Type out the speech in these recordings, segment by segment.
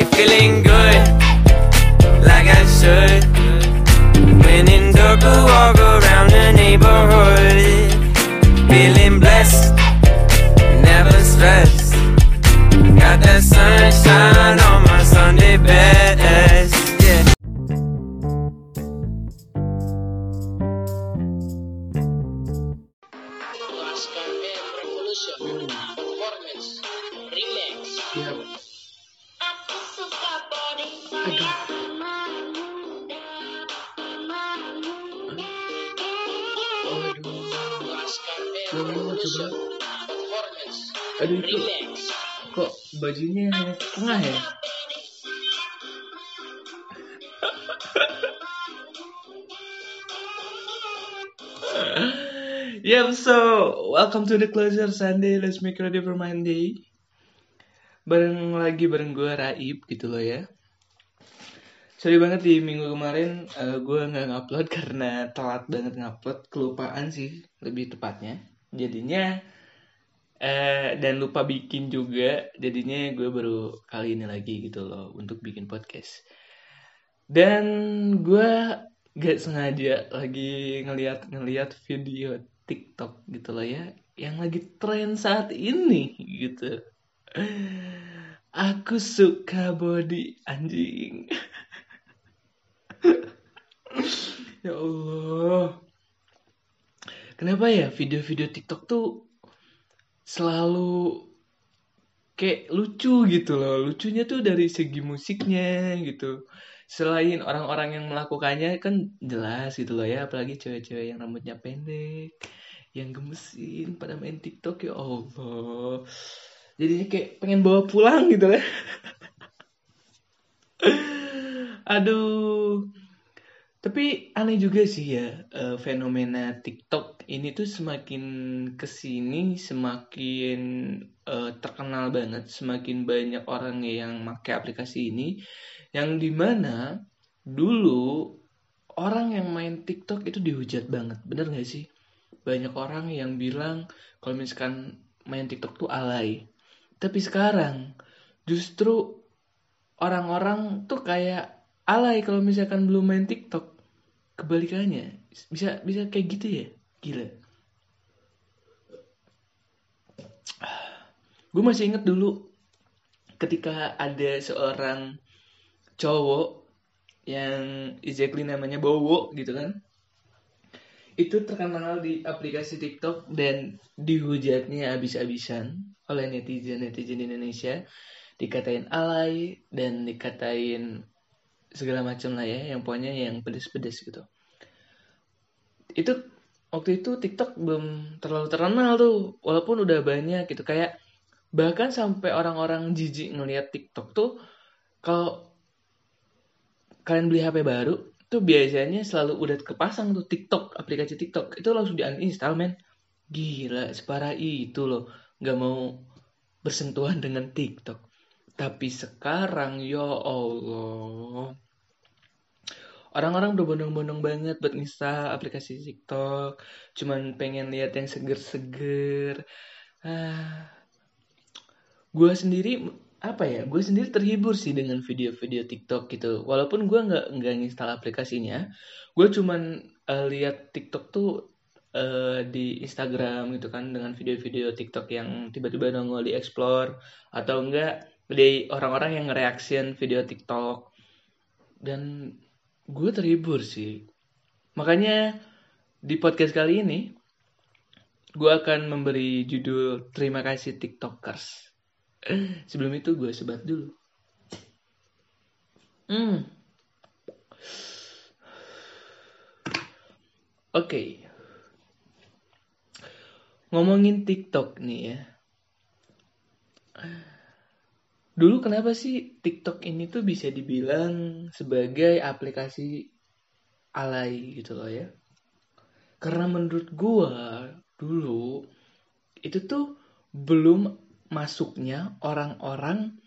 Hey, feeling good, like I should. When in dark, walk around the neighborhood. Feeling blessed, never stressed. Got that sunshine on my Sunday best. Aduh itu kok bajunya setengah ya? Yep, so welcome to the closer Sunday. Let's make ready for Monday. Bareng lagi bareng gue Raib gitu loh ya. Sorry banget di minggu kemarin gue nggak ngupload karena telat banget ngupload, kelupaan sih lebih tepatnya. Jadinya eh dan lupa bikin juga. Jadinya gue baru kali ini lagi gitu loh untuk bikin podcast. Dan gue gak sengaja lagi ngeliat-ngeliat video TikTok gitu loh ya yang lagi tren saat ini gitu. Aku suka body anjing. ya Allah. Kenapa ya video-video TikTok tuh selalu kayak lucu gitu loh. Lucunya tuh dari segi musiknya gitu. Selain orang-orang yang melakukannya kan jelas gitu loh ya, apalagi cewek-cewek yang rambutnya pendek, yang gemesin pada main TikTok ya Allah. Jadinya kayak pengen bawa pulang gitu lah. Aduh. Tapi aneh juga sih ya eh, fenomena TikTok ini tuh semakin ke sini semakin eh, terkenal banget, semakin banyak orang yang pakai aplikasi ini, yang di mana dulu orang yang main TikTok itu dihujat banget, bener gak sih? Banyak orang yang bilang kalau misalkan main TikTok tuh alay. Tapi sekarang justru orang-orang tuh kayak alay kalau misalkan belum main TikTok. Kebalikannya, bisa bisa kayak gitu ya? Gila. Gue masih inget dulu ketika ada seorang cowok yang exactly namanya Bowo gitu kan. Itu terkenal di aplikasi TikTok dan dihujatnya abis-abisan oleh netizen-netizen Indonesia. Dikatain alay dan dikatain segala macam lah ya yang pokoknya yang pedes-pedes gitu. Itu waktu itu TikTok belum terlalu terkenal tuh walaupun udah banyak gitu. Kayak bahkan sampai orang-orang jijik ngelihat TikTok tuh kalau kalian beli HP baru tuh biasanya selalu udah kepasang tuh TikTok aplikasi TikTok. Itu langsung di uninstall men. Gila separah itu loh. Nggak mau bersentuhan dengan TikTok tapi sekarang ya Allah. Orang-orang berbondong-bondong banget buat install aplikasi TikTok. Cuman pengen lihat yang seger-seger. Ah. Gue sendiri apa ya gue sendiri terhibur sih dengan video-video TikTok gitu. Walaupun gue nggak nggak install aplikasinya gue cuman uh, lihat TikTok tuh uh, di Instagram gitu kan dengan video-video TikTok yang tiba-tiba nongol di explore atau enggak dari orang-orang yang reaction video TikTok. Dan gue terhibur sih. Makanya di podcast kali ini gue akan memberi judul terima kasih tiktokers. Sebelum itu gue sebat dulu. Hmm. Oke. Ngomongin tiktok nih ya Dulu kenapa sih TikTok ini tuh bisa dibilang sebagai aplikasi alay gitu loh ya? Karena menurut gua dulu itu tuh belum masuknya orang-orang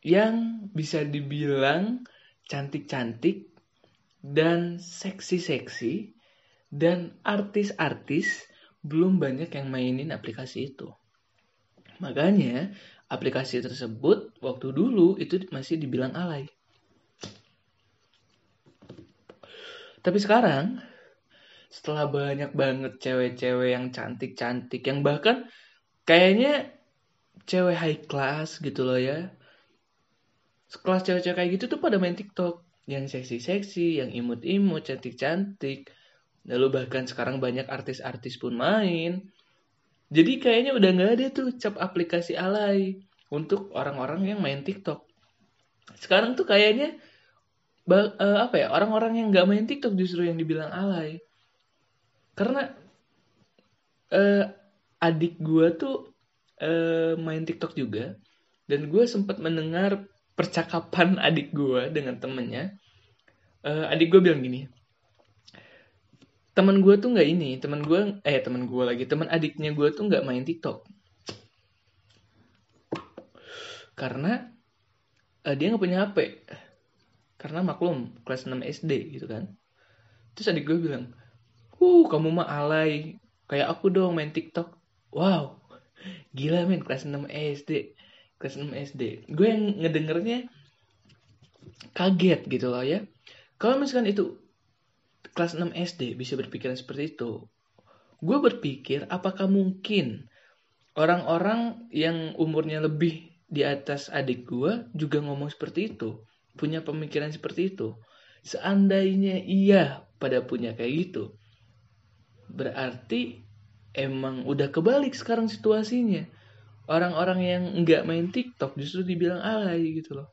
yang bisa dibilang cantik-cantik dan seksi-seksi dan artis-artis belum banyak yang mainin aplikasi itu. Makanya aplikasi tersebut waktu dulu itu masih dibilang alay. Tapi sekarang setelah banyak banget cewek-cewek yang cantik-cantik yang bahkan kayaknya cewek high class gitu loh ya. Sekelas cewek-cewek kayak gitu tuh pada main TikTok yang seksi-seksi, yang imut-imut, cantik-cantik. Lalu bahkan sekarang banyak artis-artis pun main. Jadi kayaknya udah nggak ada tuh cap aplikasi alay untuk orang-orang yang main TikTok. Sekarang tuh kayaknya eh, apa ya orang-orang yang nggak main TikTok justru yang dibilang alay. Karena eh, adik gua tuh eh, main TikTok juga dan gue sempat mendengar percakapan adik gua dengan temennya. Eh, adik gue bilang gini, teman gue tuh nggak ini teman gue eh teman gue lagi teman adiknya gue tuh nggak main TikTok. Karena eh, dia nggak punya HP karena maklum kelas 6 SD gitu kan. Terus adik gue bilang uh kamu mah alay. Kayak aku dong main TikTok. Wow gila men kelas 6 SD kelas 6 SD gue yang ngedengernya kaget gitu loh ya. Kalau misalkan itu kelas 6 SD bisa berpikiran seperti itu. Gue berpikir apakah mungkin orang-orang yang umurnya lebih di atas adik gue juga ngomong seperti itu. Punya pemikiran seperti itu. Seandainya iya pada punya kayak gitu. Berarti emang udah kebalik sekarang situasinya. Orang-orang yang nggak main TikTok justru dibilang alay gitu loh.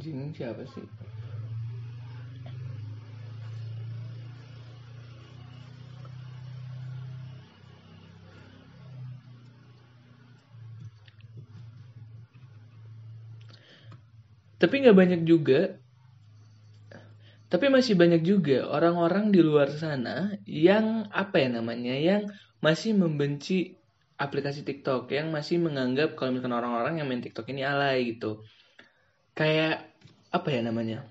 Anjing siapa sih? Tapi nggak banyak juga. Tapi masih banyak juga orang-orang di luar sana yang apa ya namanya, yang masih membenci aplikasi TikTok, yang masih menganggap kalau misalkan orang-orang yang main TikTok ini alay gitu kayak apa ya namanya?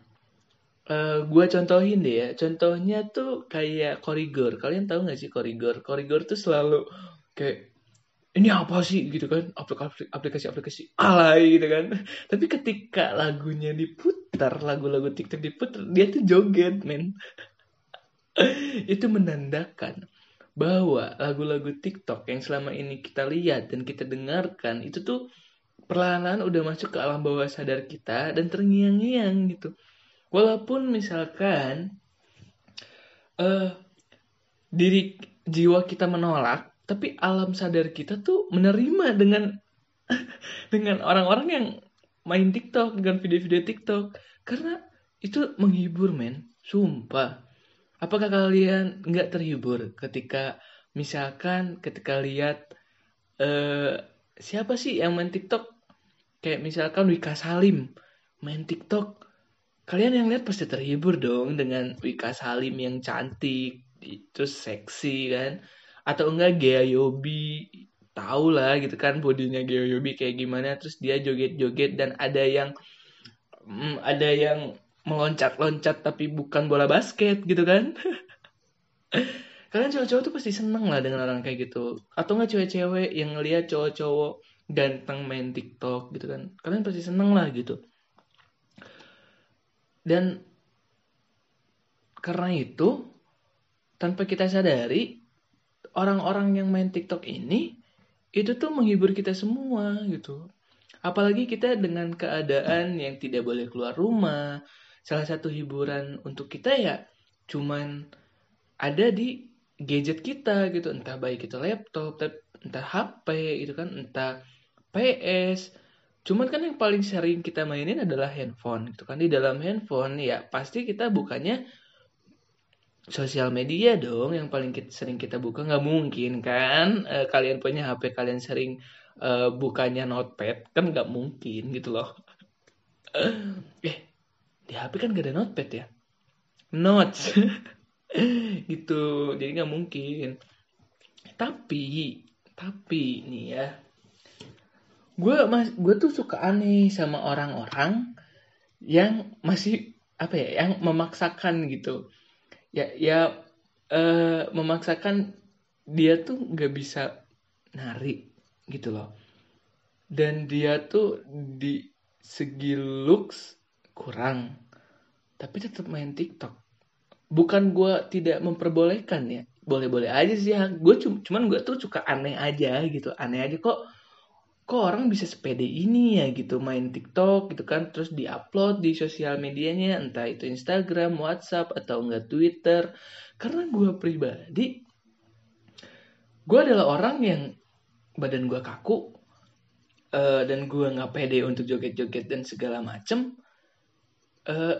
Eh gua contohin deh ya. Contohnya tuh kayak Korigor. Kalian tahu nggak sih Korigor? Korigor tuh selalu kayak ini apa sih gitu kan? Aplikasi-aplikasi alay gitu kan. Tapi ketika lagunya diputar, lagu-lagu TikTok diputar, dia tuh joget, men. Itu menandakan bahwa lagu-lagu TikTok yang selama ini kita lihat dan kita dengarkan itu tuh perlahan-lahan udah masuk ke alam bawah sadar kita dan terngiang-ngiang gitu. Walaupun misalkan eh diri jiwa kita menolak, tapi alam sadar kita tuh menerima dengan dengan orang-orang yang main TikTok dengan video-video TikTok karena itu menghibur men, sumpah. Apakah kalian nggak terhibur ketika misalkan ketika lihat eh siapa sih yang main TikTok kayak misalkan Wika Salim main TikTok kalian yang lihat pasti terhibur dong dengan Wika Salim yang cantik terus seksi kan? Atau enggak Gea Yobi tahu lah gitu kan bodinya Gea Yobi kayak gimana terus dia joget-joget dan ada yang mm, ada yang meloncat-loncat tapi bukan bola basket gitu kan? Kalian cowok-cowok tuh pasti seneng lah dengan orang kayak gitu. Atau enggak cewek-cewek yang ngeliat cowok-cowok ganteng main TikTok gitu kan. Kalian pasti seneng lah gitu. Dan karena itu tanpa kita sadari orang-orang yang main TikTok ini itu tuh menghibur kita semua gitu. Apalagi kita dengan keadaan yang tidak boleh keluar rumah. Salah satu hiburan untuk kita ya cuman ada di gadget kita gitu. Entah baik itu laptop entah HP gitu kan entah PS. Cuman kan yang paling sering kita mainin adalah handphone gitu kan. Di dalam handphone ya pasti kita bukannya sosial media dong yang paling kita, sering kita buka. Nggak mungkin kan Eh, kalian punya HP kalian sering eh, bukanya notepad. Kan nggak mungkin gitu loh. Eh di HP kan gak ada notepad ya? Notes. Gitu jadi nggak mungkin. Tapi tapi nih ya gue mas gue tuh suka aneh sama orang-orang yang masih apa ya yang memaksakan gitu. Ya ya eh, memaksakan dia tuh nggak bisa nari gitu loh. Dan dia tuh di segi looks kurang tapi tetap main TikTok. Bukan gue tidak memperbolehkan ya. Boleh-boleh aja sih ya gue cuman gue tuh suka aneh aja gitu. Aneh aja kok kok orang bisa sepede ini ya gitu main TikTok gitu kan terus diupload di sosial medianya entah itu Instagram, WhatsApp atau enggak Twitter. Karena gue pribadi gue adalah orang yang badan gue kaku eh, dan gue nggak pede untuk joget-joget dan segala macem. Eh,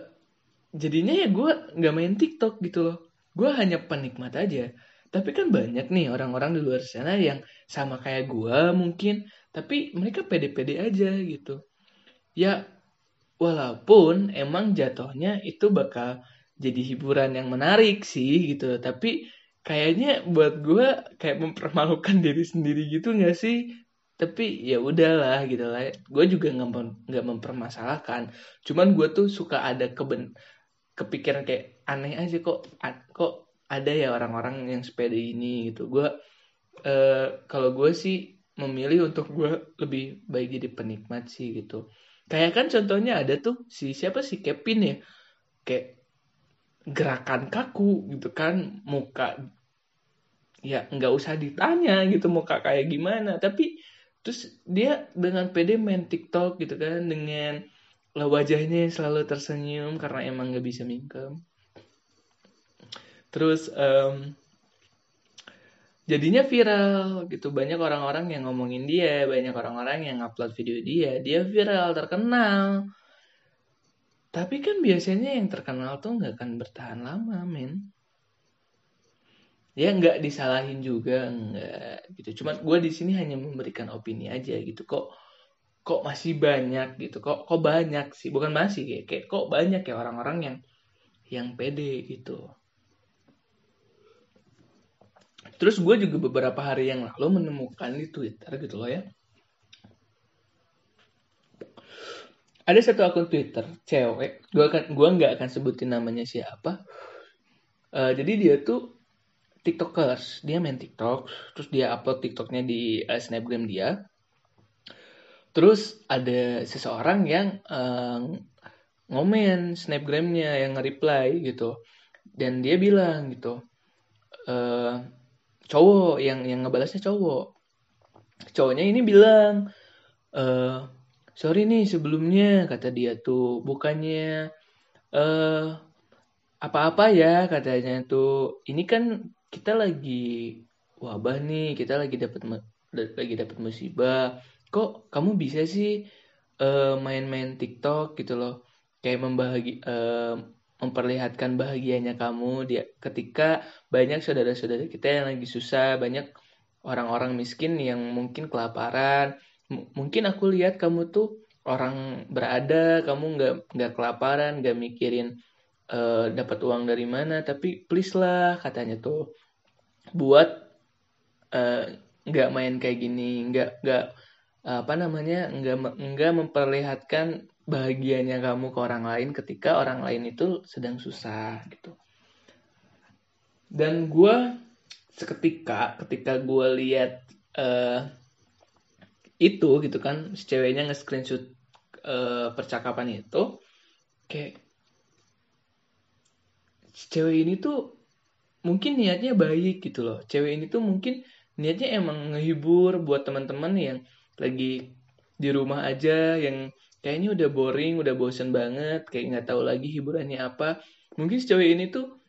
jadinya ya gue nggak main TikTok gitu loh. Gue hanya penikmat aja. Tapi kan banyak nih orang-orang di luar sana yang sama kayak gue mungkin tapi mereka pede-pede aja gitu. Ya walaupun emang jatuhnya itu bakal jadi hiburan yang menarik sih gitu. Tapi kayaknya buat gue kayak mempermalukan diri sendiri gitu nggak sih? Tapi ya udahlah gitu lah. Gue juga nggak nggak mempermasalahkan. Cuman gue tuh suka ada keben kepikiran kayak aneh aja kok kok ada ya orang-orang yang sepeda ini gitu. Gue eh, kalau gue sih memilih untuk gue lebih baik jadi penikmat sih gitu. Kayak kan contohnya ada tuh si siapa sih? Kevin ya? Kayak gerakan kaku gitu kan muka ya nggak usah ditanya gitu muka kayak gimana. Tapi terus dia dengan pede main TikTok gitu kan dengan wajahnya yang selalu tersenyum karena emang nggak bisa mingkem. Terus em, jadinya viral gitu. Banyak orang-orang yang ngomongin dia banyak orang-orang yang upload video dia dia viral terkenal. Tapi kan biasanya yang terkenal tuh nggak akan bertahan lama men. Ya nggak disalahin juga nggak gitu. Cuman gue di sini hanya memberikan opini aja gitu. Kok kok masih banyak gitu? Kok kok banyak sih? Bukan masih kayak, kayak kok banyak ya orang-orang yang yang pede gitu terus gue juga beberapa hari yang lalu menemukan di Twitter gitu loh ya. Ada satu akun Twitter cewek. Gue akan gua nggak akan sebutin namanya siapa. Eh, jadi dia tuh tiktokers. Dia main tiktok terus dia upload tiktoknya di eh, snapgram dia. Terus ada seseorang yang eh, ngomen snapgramnya yang nge-reply gitu. Dan dia bilang gitu eh cowok yang yang ngebalasnya cowok. Cowoknya ini bilang eh sorry nih sebelumnya kata dia tuh. Bukannya eh apa-apa ya katanya tuh. Ini kan kita lagi wabah nih kita lagi dapat lagi dapat musibah. Kok kamu bisa sih eh, main-main TikTok gitu loh? Kayak membahagi eh, memperlihatkan bahagianya kamu dia ketika banyak saudara-saudara kita yang lagi susah banyak orang-orang miskin yang mungkin kelaparan. M- mungkin aku lihat kamu tuh orang berada kamu nggak nggak kelaparan nggak mikirin eh, dapat uang dari mana tapi please lah katanya tuh. Buat eh, nggak main kayak gini nggak nggak apa namanya nggak nggak memperlihatkan bahagianya kamu ke orang lain ketika orang lain itu sedang susah gitu. Dan gue seketika ketika gue lihat eh, itu gitu kan si ceweknya nge-screenshot eh, percakapan itu kayak si cewek ini tuh mungkin niatnya baik gitu loh. Cewek ini tuh mungkin niatnya emang ngehibur buat teman-teman yang lagi di rumah aja yang kayaknya udah boring udah bosen banget kayak nggak tahu lagi hiburannya apa mungkin si cewek ini tuh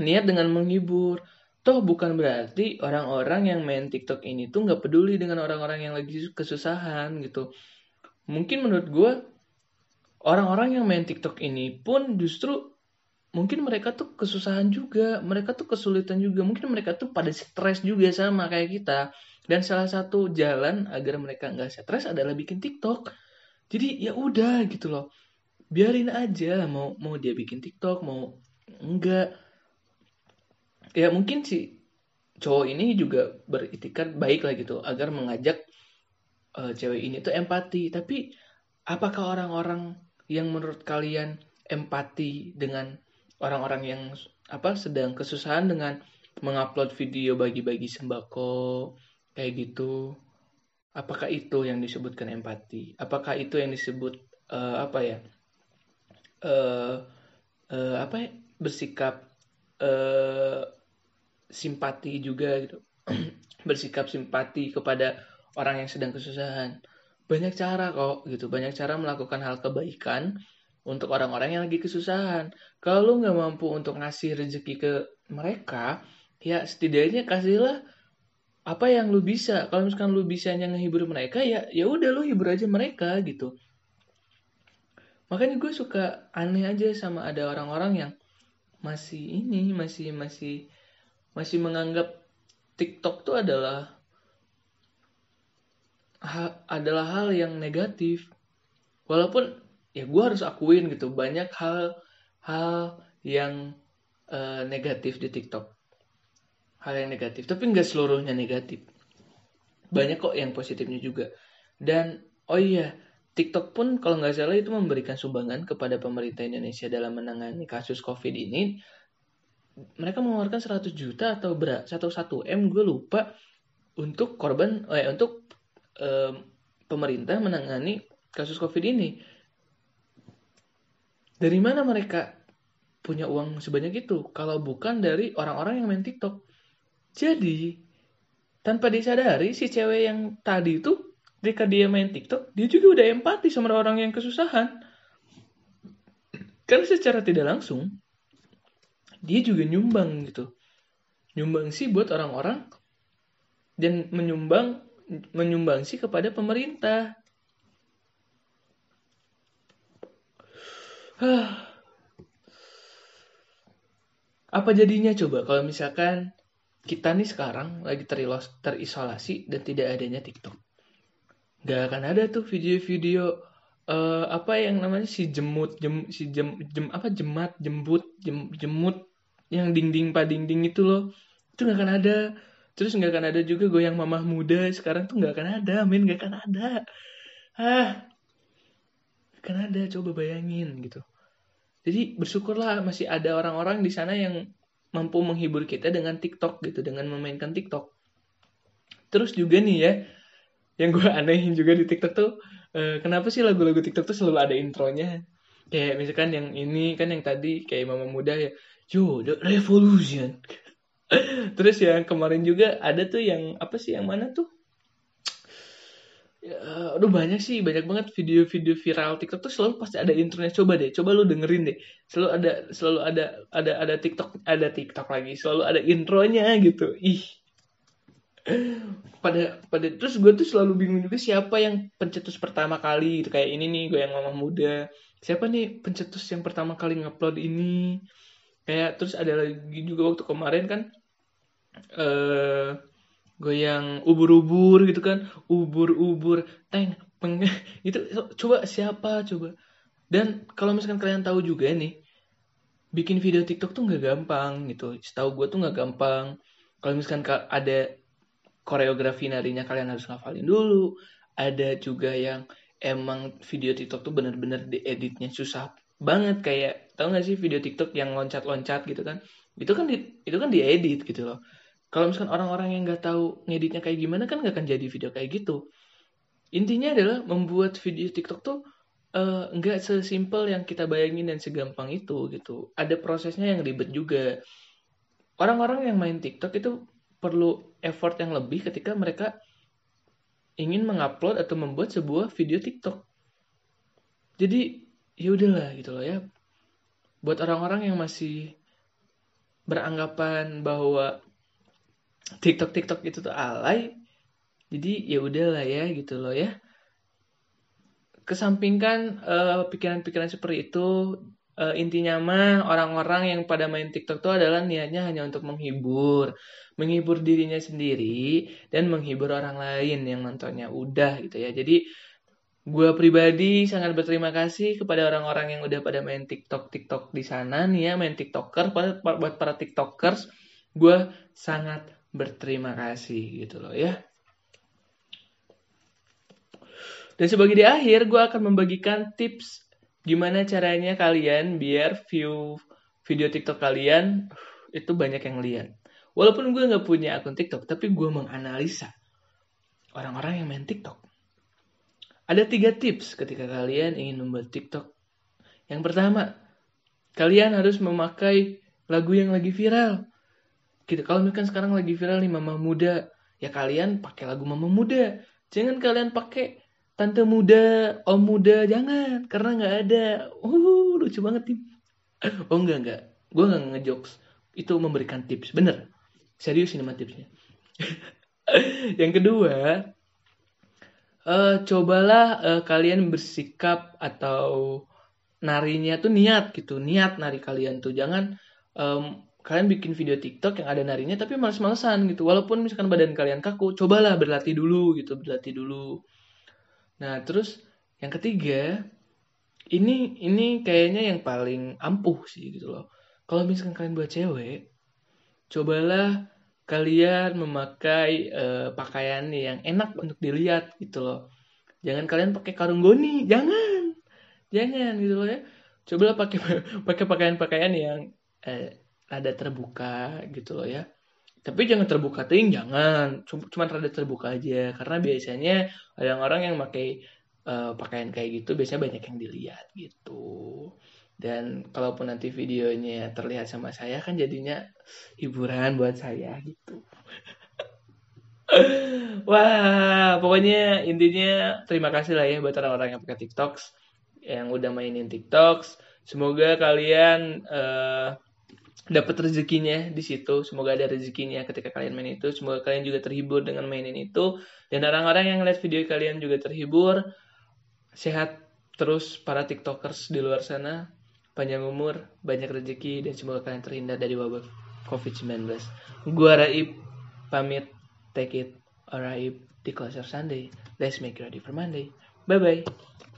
niat dengan menghibur toh bukan berarti orang-orang yang main TikTok ini tuh nggak peduli dengan orang-orang yang lagi kesusahan gitu mungkin menurut gue orang-orang yang main TikTok ini pun justru mungkin mereka tuh kesusahan juga, mereka tuh kesulitan juga, mungkin mereka tuh pada stres juga sama kayak kita. Dan salah satu jalan agar mereka nggak stres adalah bikin TikTok. Jadi ya udah gitu loh, biarin aja mau mau dia bikin TikTok mau enggak. Ya mungkin si cowok ini juga beritikat baik lah gitu agar mengajak eh, cewek ini tuh empati. Tapi apakah orang-orang yang menurut kalian empati dengan orang-orang yang apa sedang kesusahan dengan mengupload video bagi-bagi sembako kayak gitu apakah itu yang disebutkan empati? Apakah itu yang disebut eh, apa ya? Eh eh, apa ya? Bersikap eh simpati juga gitu. Bersikap simpati kepada orang yang sedang kesusahan. Banyak cara kok gitu. Banyak cara melakukan hal kebaikan untuk orang-orang yang lagi kesusahan. Kalau lu nggak mampu untuk ngasih rezeki ke mereka ya setidaknya kasihlah apa yang lu bisa? Kalau misalkan lu bisanya ngehibur mereka ya ya udah lu hibur aja mereka gitu. Makanya gue suka aneh aja sama ada orang-orang yang masih ini masih masih masih menganggap TikTok tuh adalah ha- adalah hal yang negatif. Walaupun ya gue harus akuin gitu banyak hal hal yang eh, negatif di TikTok hal yang negatif. Tapi nggak seluruhnya negatif. Banyak kok yang positifnya juga. Dan oh iya TikTok pun kalau nggak salah itu memberikan sumbangan kepada pemerintah Indonesia dalam menangani kasus COVID ini. Mereka mengeluarkan 100 juta atau berat satu satu m gue lupa untuk korban eh untuk em, pemerintah menangani kasus COVID ini. Dari mana mereka punya uang sebanyak itu? Kalau bukan dari orang-orang yang main TikTok jadi tanpa disadari si cewek yang tadi itu ketika dia main TikTok dia juga udah empati sama orang yang kesusahan. Karena secara tidak langsung dia juga nyumbang gitu. Nyumbang sih buat orang-orang dan menyumbang menyumbang sih kepada pemerintah. Apa jadinya coba? Kalau misalkan kita nih sekarang lagi terilos, terisolasi dan tidak adanya TikTok. Nggak akan ada tuh video-video eh, apa yang namanya si jemut jem si jem, jem apa jemat jembut jem, jemut yang ding ding pading-ding itu loh. Itu nggak akan ada. Terus nggak akan ada juga goyang mamah muda. Sekarang tuh nggak akan ada men. Nggak akan ada. Ah akan ada. Coba bayangin gitu. Jadi bersyukurlah masih ada orang-orang di sana yang mampu menghibur kita dengan TikTok gitu dengan memainkan TikTok. Terus juga nih ya yang gue anehin juga di TikTok tuh eh, kenapa sih lagu-lagu TikTok tuh selalu ada intronya? Kayak misalkan yang ini kan yang tadi kayak mama muda ya yo the revolution. Terus yang kemarin juga ada tuh yang apa sih yang mana tuh ya, aduh banyak sih banyak banget video-video viral TikTok tuh selalu pasti ada intronya coba deh coba lu dengerin deh. Selalu ada selalu ada ada ada TikTok ada TikTok lagi selalu ada intronya gitu. Ih. Pada pada terus gue tuh selalu bingung juga siapa yang pencetus pertama kali gitu. Kayak ini nih gue yang mama muda. Siapa nih pencetus yang pertama kali ngupload ini? Kayak terus ada lagi juga waktu kemarin kan eh gue yang ubur-ubur gitu kan. Ubur-ubur teng peng. Itu coba siapa coba? Dan kalau misalkan kalian tahu juga nih bikin video TikTok tuh nggak gampang gitu. Setahu gue tuh nggak gampang. Kalau misalkan ka- ada koreografi narinya kalian harus ngafalin dulu. Ada juga yang emang video TikTok tuh bener-bener dieditnya susah banget. Kayak tau gak sih video TikTok yang loncat-loncat gitu kan? Itu kan di, itu kan diedit gitu loh kalau misalkan orang-orang yang nggak tahu ngeditnya kayak gimana kan nggak akan jadi video kayak gitu intinya adalah membuat video TikTok tuh eh, nggak sesimpel yang kita bayangin dan segampang itu gitu ada prosesnya yang ribet juga orang-orang yang main TikTok itu perlu effort yang lebih ketika mereka ingin mengupload atau membuat sebuah video TikTok. Jadi ya udahlah gitu loh ya. Buat orang-orang yang masih beranggapan bahwa TikTok TikTok itu tuh alay, jadi ya udahlah ya gitu loh ya. Kesampingkan eh, pikiran-pikiran seperti itu, eh, intinya mah orang-orang yang pada main TikTok tuh adalah niatnya hanya untuk menghibur, menghibur dirinya sendiri dan menghibur orang lain yang nontonnya udah gitu ya. Jadi gue pribadi sangat berterima kasih kepada orang-orang yang udah pada main TikTok TikTok di sana nih ya, main TikToker buat para TikTokers, gue sangat berterima kasih gitu loh ya. Dan sebagai di akhir, gue akan membagikan tips gimana caranya kalian biar view video TikTok kalian itu banyak yang lihat. Walaupun gue nggak punya akun TikTok, tapi gue menganalisa orang-orang yang main TikTok. Ada tiga tips ketika kalian ingin membuat TikTok. Yang pertama, kalian harus memakai lagu yang lagi viral. Kita kalau misalkan sekarang lagi viral nih Mama Muda, ya kalian pakai lagu Mama Muda. Jangan kalian pakai Tante Muda, Om Muda, jangan karena nggak ada. Uh, lucu banget nih. Oh enggak enggak, gue nggak ngejokes. Itu memberikan tips, bener. Serius ini mah tipsnya. yang kedua, eh cobalah eh, kalian bersikap atau narinya tuh niat gitu, niat nari kalian tuh jangan em, kalian bikin video TikTok yang ada narinya tapi males-malesan gitu. Walaupun misalkan badan kalian kaku, cobalah berlatih dulu gitu, berlatih dulu. Nah, terus yang ketiga, ini ini kayaknya yang paling ampuh sih gitu loh. Kalau misalkan kalian buat cewek, cobalah kalian memakai eh, pakaian yang enak untuk dilihat gitu loh. Jangan kalian pakai karung goni, jangan. Jangan gitu loh ya. Cobalah pakai pakai pakaian-pakaian yang eh, rada terbuka gitu loh ya. Tapi jangan terbuka ting, jangan. Cuma rada terbuka aja karena biasanya orang-orang yang pakai eh, pakaian kayak gitu biasanya banyak yang dilihat gitu. Dan kalaupun nanti videonya terlihat sama saya kan jadinya hiburan buat saya gitu. Wah, pokoknya intinya terima kasih lah ya buat orang-orang yang pakai TikToks, yang udah mainin TikToks. Semoga kalian eh, dapat rezekinya di situ. Semoga ada rezekinya ketika kalian main itu. Semoga kalian juga terhibur dengan mainin itu. Dan orang-orang yang lihat video kalian juga terhibur. Sehat terus para TikTokers di luar sana. Panjang umur, banyak rezeki, dan semoga kalian terhindar dari wabah COVID-19. Gua Raib, pamit. Take it Raib di Closer Sunday. Let's make ready for Monday. Bye-bye.